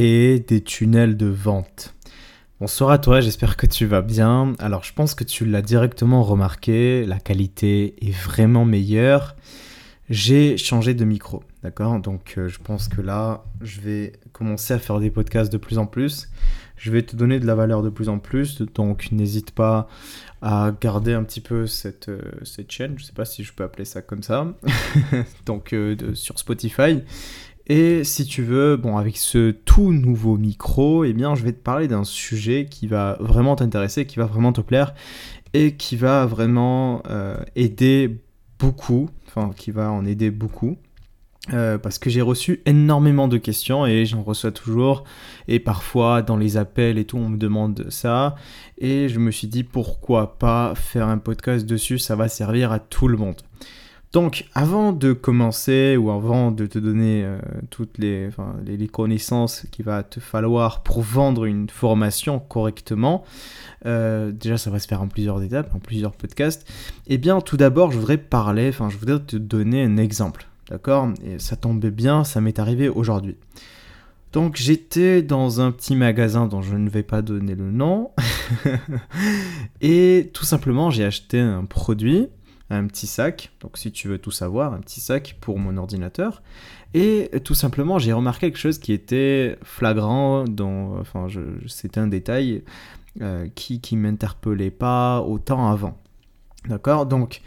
des tunnels de vente. Bonsoir à toi, j'espère que tu vas bien. Alors je pense que tu l'as directement remarqué, la qualité est vraiment meilleure. J'ai changé de micro, d'accord? Donc euh, je pense que là, je vais commencer à faire des podcasts de plus en plus. Je vais te donner de la valeur de plus en plus, donc n'hésite pas à garder un petit peu cette, euh, cette chaîne, je sais pas si je peux appeler ça comme ça, donc euh, sur Spotify. Et si tu veux, bon, avec ce tout nouveau micro, eh bien, je vais te parler d'un sujet qui va vraiment t'intéresser, qui va vraiment te plaire et qui va vraiment euh, aider beaucoup, enfin, qui va en aider beaucoup. Euh, parce que j'ai reçu énormément de questions et j'en reçois toujours. Et parfois, dans les appels et tout, on me demande ça. Et je me suis dit, pourquoi pas faire un podcast dessus Ça va servir à tout le monde. Donc, avant de commencer ou avant de te donner euh, toutes les, connaissances qu'il va te falloir pour vendre une formation correctement, euh, déjà ça va se faire en plusieurs étapes, en plusieurs podcasts. Eh bien, tout d'abord, je voudrais parler, enfin, je voudrais te donner un exemple, d'accord? Et ça tombe bien, ça m'est arrivé aujourd'hui. Donc, j'étais dans un petit magasin dont je ne vais pas donner le nom, et tout simplement, j'ai acheté un produit un petit sac, donc si tu veux tout savoir, un petit sac pour mon ordinateur. Et tout simplement, j'ai remarqué quelque chose qui était flagrant, dont, enfin, c'était un détail euh, qui qui m'interpellait pas autant avant. D'accord? Donc,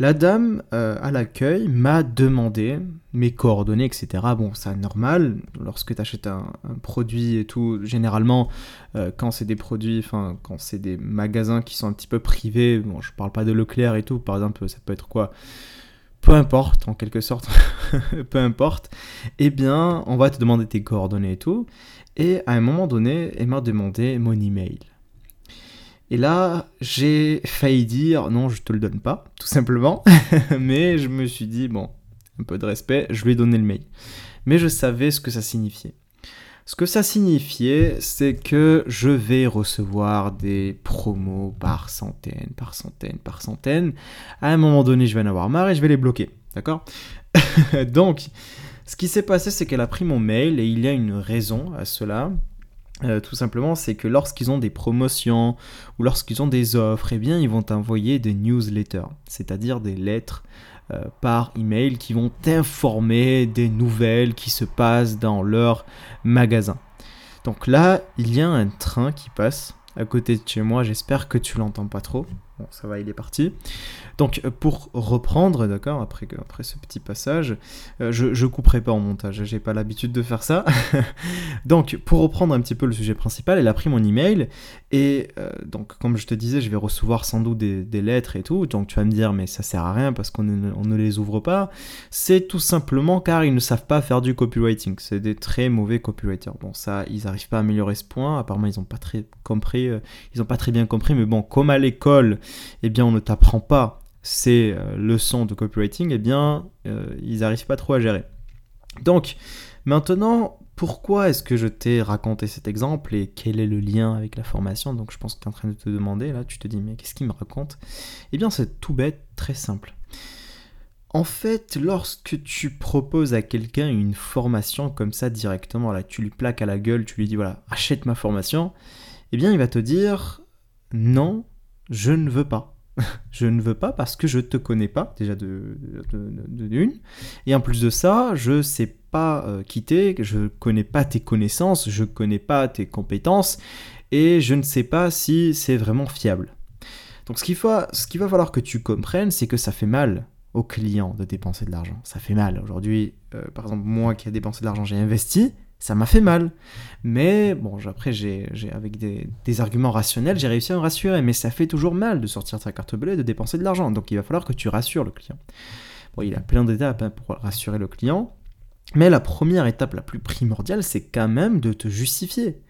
la dame euh, à l'accueil m'a demandé mes coordonnées, etc. Bon, c'est normal, lorsque tu achètes un, produit et tout, généralement, euh, quand c'est des produits, enfin, quand c'est des magasins qui sont un petit peu privés, bon, je parle pas de Leclerc et tout, par exemple, ça peut être quoi? Peu importe, en quelque sorte, peu importe, eh bien, on va te demander tes coordonnées et tout. Et à un moment donné, elle m'a demandé mon email. Et là, j'ai failli dire non, je te le donne pas, tout simplement. Mais je me suis dit, bon, un peu de respect, je lui ai donné le mail. Mais je savais ce que ça signifiait. Ce que ça signifiait, c'est que je vais recevoir des promos par centaines, par centaines, par centaines. À un moment donné, je vais en avoir marre et je vais les bloquer. D'accord? Donc, ce qui s'est passé, c'est qu'elle a pris mon mail et il y a une raison à cela. Euh, tout simplement, c'est que lorsqu'ils ont des promotions ou lorsqu'ils ont des offres, eh ils vont t'envoyer des newsletters, c'est-à-dire des lettres euh, par email qui vont t'informer des nouvelles qui se passent dans leur magasin. Donc là, il y a un train qui passe à côté de chez moi. J'espère que tu l'entends pas trop. Bon, ça va, il est parti. Donc, euh, pour reprendre, d'accord, après, après ce petit passage, euh, je, je couperai pas en montage, j'ai pas l'habitude de faire ça. donc, pour reprendre un petit peu le sujet principal, elle a pris mon email, et euh, donc, comme je te disais, je vais recevoir sans doute des, lettres et tout, donc tu vas me dire, mais ça sert à rien parce qu'on ne, on ne les ouvre pas. C'est tout simplement car ils ne savent pas faire du copywriting, c'est des très mauvais copywriters. Bon, ça, ils n'arrivent pas à améliorer ce point, apparemment, ils n'ont pas très compris, ils ont pas très bien compris, mais bon, comme à l'école, eh bien, on ne t'apprend pas ces euh, leçons de copywriting, eh bien, euh, ils n'arrivent pas trop à gérer. Donc, maintenant, pourquoi est-ce que je t'ai raconté cet exemple et quel est le lien avec la formation? Donc, je pense que tu es en train de te demander, là, tu te dis, mais qu'est-ce qu'il me raconte? Eh bien, c'est tout bête, très simple. En fait, lorsque tu proposes à quelqu'un une formation comme ça directement, là, tu lui plaques à la gueule, tu lui dis, voilà, achète ma formation, eh bien, il va te dire, non, je ne veux pas. je ne veux pas parce que je te connais pas, déjà de, d'une. Et en plus de ça, je sais pas euh, quitter, je connais pas tes connaissances, je connais pas tes compétences et je ne sais pas si c'est vraiment fiable. Donc ce qu'il, faut, ce qu'il va falloir que tu comprennes, c'est que ça fait mal au client de dépenser de l'argent. Ça fait mal. Aujourd'hui, euh, par exemple, moi qui ai dépensé de l'argent, j'ai investi, ça m'a fait mal. Mais bon, après, j'ai, avec des, arguments rationnels, j'ai réussi à me rassurer. Mais ça fait toujours mal de sortir sa carte bleue et de dépenser de l'argent. Donc il va falloir que tu rassures le client. Bon, il a plein d'étapes hein, pour rassurer le client. Mais la première étape la plus primordiale, c'est quand même de te justifier.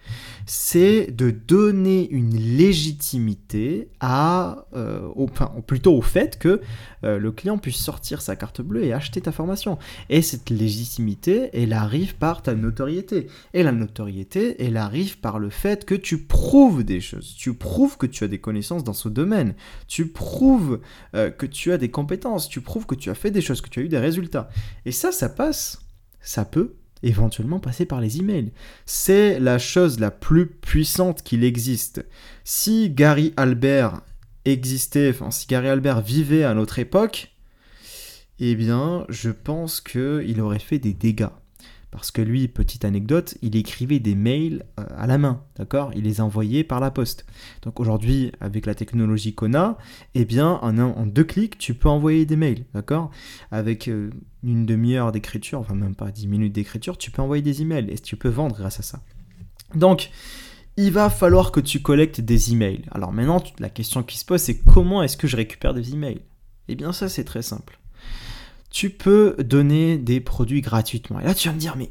C'est de donner une légitimité à, euh, au, enfin, plutôt au fait que euh, le client puisse sortir sa carte bleue et acheter ta formation. Et cette légitimité, elle arrive par ta notoriété. Et la notoriété, elle arrive par le fait que tu prouves des choses. Tu prouves que tu as des connaissances dans ce domaine. Tu prouves euh, que tu as des compétences. Tu prouves que tu as fait des choses, que tu as eu des résultats. Et ça, ça passe ça peut éventuellement passer par les emails. C'est la chose la plus puissante qu'il existe. Si Gary Albert existait, enfin si Gary Albert vivait à notre époque, eh bien, je pense qu'il aurait fait des dégâts. Parce que lui, petite anecdote, il écrivait des mails euh, à la main, d'accord? Il les envoyait par la poste. Donc aujourd'hui, avec la technologie qu'on a, eh bien, en, deux clics, tu peux envoyer des mails, d'accord? Avec euh, une demi-heure d'écriture, enfin même pas dix minutes d'écriture, tu peux envoyer des emails et tu peux vendre grâce à ça. Donc, il va falloir que tu collectes des emails. Alors maintenant, la question qui se pose, c'est comment est-ce que je récupère des emails? Eh bien, ça, c'est très simple tu peux donner des produits gratuitement. Et là, tu vas me dire, mais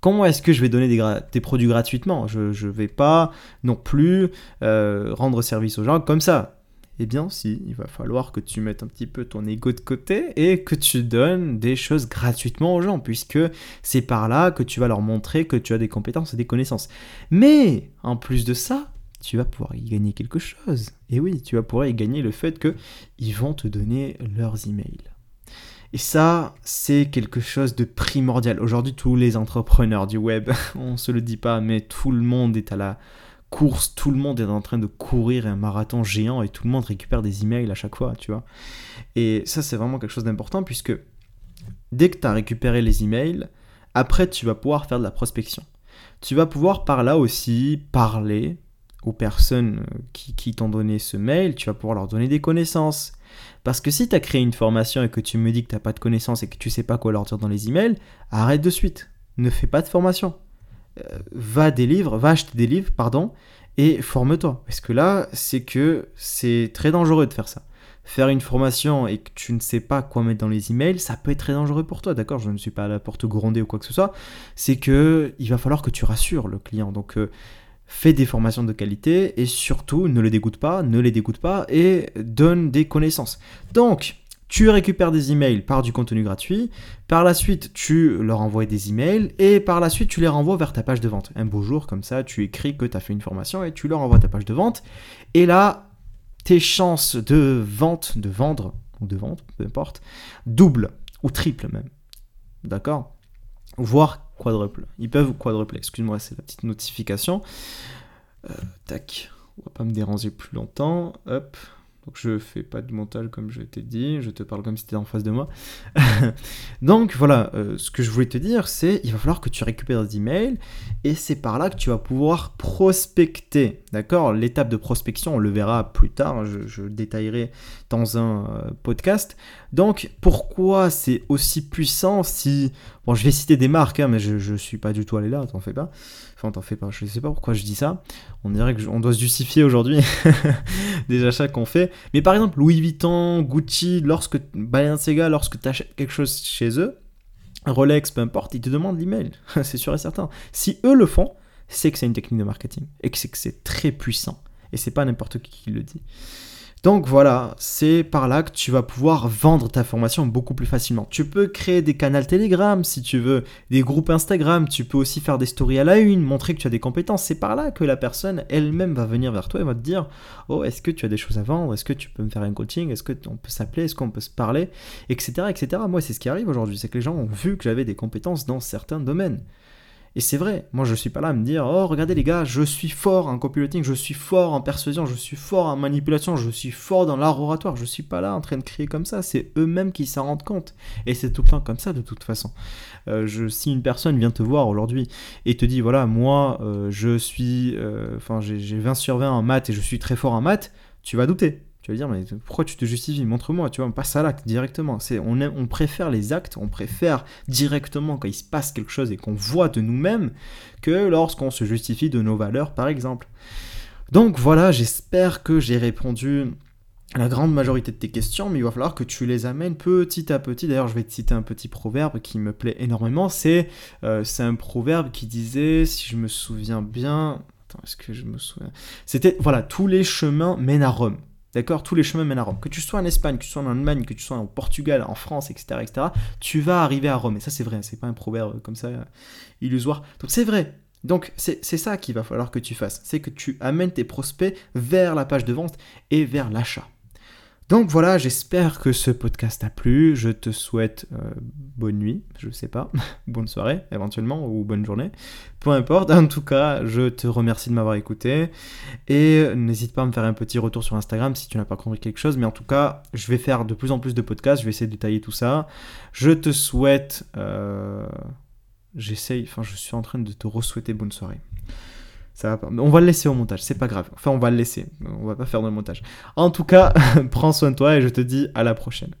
comment est-ce que je vais donner des, produits gratuitement? Je ne vais pas non plus euh, rendre service aux gens comme ça. Eh bien, si, il va falloir que tu mettes un petit peu ton ego de côté et que tu donnes des choses gratuitement aux gens, puisque c'est par là que tu vas leur montrer que tu as des compétences et des connaissances. Mais, en plus de ça, tu vas pouvoir y gagner quelque chose. Et oui, tu vas pouvoir y gagner le fait qu'ils vont te donner leurs emails. Et ça, c'est quelque chose de primordial. Aujourd'hui, tous les entrepreneurs du web, on se le dit pas, mais tout le monde est à la course, tout le monde est en train de courir un marathon géant et tout le monde récupère des emails à chaque fois, tu vois. Et ça, c'est vraiment quelque chose d'important puisque dès que tu as récupéré les emails, après, tu vas pouvoir faire de la prospection. Tu vas pouvoir par là aussi parler aux personnes qui, qui t'ont donné ce mail, tu vas pouvoir leur donner des connaissances, parce que si tu as créé une formation et que tu me dis que tu n'as pas de connaissances et que tu sais pas quoi leur dire dans les emails, arrête de suite. Ne fais pas de formation. Euh, va des livres, va acheter des livres, pardon, et forme-toi. Parce que là, c'est que c'est très dangereux de faire ça. Faire une formation et que tu ne sais pas quoi mettre dans les emails, ça peut être très dangereux pour toi, d'accord? Je ne suis pas là pour te gronder ou quoi que ce soit. C'est que il va falloir que tu rassures le client. Donc euh, fais des formations de qualité et surtout ne le dégoûte pas, ne les dégoûte pas et donne des connaissances. Donc, tu récupères des emails par du contenu gratuit, par la suite tu leur envoies des emails et par la suite tu les renvoies vers ta page de vente. Un beau jour comme ça, tu écris que tu as fait une formation et tu leur envoies ta page de vente et là tes chances de vente, de vendre ou de vente, peu importe, double ou triple même. D'accord? Voire quadruple. Ils peuvent quadrupler. Excuse-moi, c'est la petite notification. Euh, tac. On va pas me déranger plus longtemps. Hop. Donc je fais pas de montage comme je t'ai dit, je te parle comme si tu étais en face de moi. Donc voilà, euh, ce que je voulais te dire, c'est il va falloir que tu récupères des emails et c'est par là que tu vas pouvoir prospecter. D'accord? L'étape de prospection, on le verra plus tard, je, le détaillerai dans un euh, podcast. Donc pourquoi c'est aussi puissant si... Bon, je vais citer des marques, hein, mais je ne suis pas du tout allé là, t'en fais pas. Enfin, t'en fais pas, je ne sais pas pourquoi je dis ça. On dirait qu'on doit se justifier aujourd'hui des achats qu'on fait. Mais par exemple, Louis Vuitton, Gucci, lorsque Balenciaga, lorsque tu achètes quelque chose chez eux, Rolex, peu importe, ils te demandent l'email. c'est sûr et certain. Si eux le font, c'est que c'est une technique de marketing et que c'est que c'est très puissant. Et c'est pas n'importe qui qui le dit. Donc voilà, c'est par là que tu vas pouvoir vendre ta formation beaucoup plus facilement. Tu peux créer des canaux Telegram si tu veux, des groupes Instagram, tu peux aussi faire des stories à la une, montrer que tu as des compétences. C'est par là que la personne elle-même va venir vers toi et va te dire "Oh, est-ce que tu as des choses à vendre? Est-ce que tu peux me faire un coaching? Est-ce que on peut s'appeler? Est-ce qu'on peut se parler etc. etc. Moi, c'est ce qui arrive aujourd'hui, c'est que les gens ont vu que j'avais des compétences dans certains domaines. Et c'est vrai, moi je suis pas là à me dire oh regardez les gars, je suis fort en copywriting, je suis fort en persuasion, je suis fort en manipulation, je suis fort dans l'art oratoire, je suis pas là en train de crier comme ça, c'est eux-mêmes qui s'en rendent compte. Et c'est tout le temps comme ça de toute façon. Euh, je, si une personne vient te voir aujourd'hui et te dit voilà moi euh, je suis, euh, enfin j'ai 20 sur 20 en maths et je suis très fort en maths, tu vas douter. Tu vas dire, mais pourquoi tu te justifies? Montre-moi, tu vois, on passe à l'acte directement. C'est, on, on préfère les actes, on préfère directement quand il se passe quelque chose et qu'on voit de nous-mêmes que lorsqu'on se justifie de nos valeurs, par exemple. Donc voilà, j'espère que j'ai répondu à la grande majorité de tes questions, mais il va falloir que tu les amènes petit à petit. D'ailleurs, je vais te citer un petit proverbe qui me plaît énormément. C'est, euh, c'est un proverbe qui disait, si je me souviens bien, attends, est-ce que je me souviens? C'était, voilà, tous les chemins mènent à Rome. D'accord Tous les chemins mènent à Rome. Que tu sois en Espagne, que tu sois en Allemagne, que tu sois au Portugal, en France, etc., etc., tu vas arriver à Rome. Et ça, c'est vrai, c'est pas un proverbe comme ça illusoire. Donc, c'est vrai. Donc, c'est ça qu'il va falloir que tu fasses. C'est que tu amènes tes prospects vers la page de vente et vers l'achat. Donc voilà, j'espère que ce podcast t'a plu. Je te souhaite euh, bonne nuit, je sais pas, bonne soirée éventuellement, ou bonne journée. Peu importe, en tout cas, je te remercie de m'avoir écouté. Et n'hésite pas à me faire un petit retour sur Instagram si tu n'as pas compris quelque chose. Mais en tout cas, je vais faire de plus en plus de podcasts, je vais essayer de détailler tout ça. Je te souhaite... Euh, j'essaye, enfin je suis en train de te re-souhaiter bonne soirée. On va le laisser au montage, c'est pas grave. Enfin, on va le laisser. On va pas faire de montage. En tout cas, prends soin de toi et je te dis à la prochaine.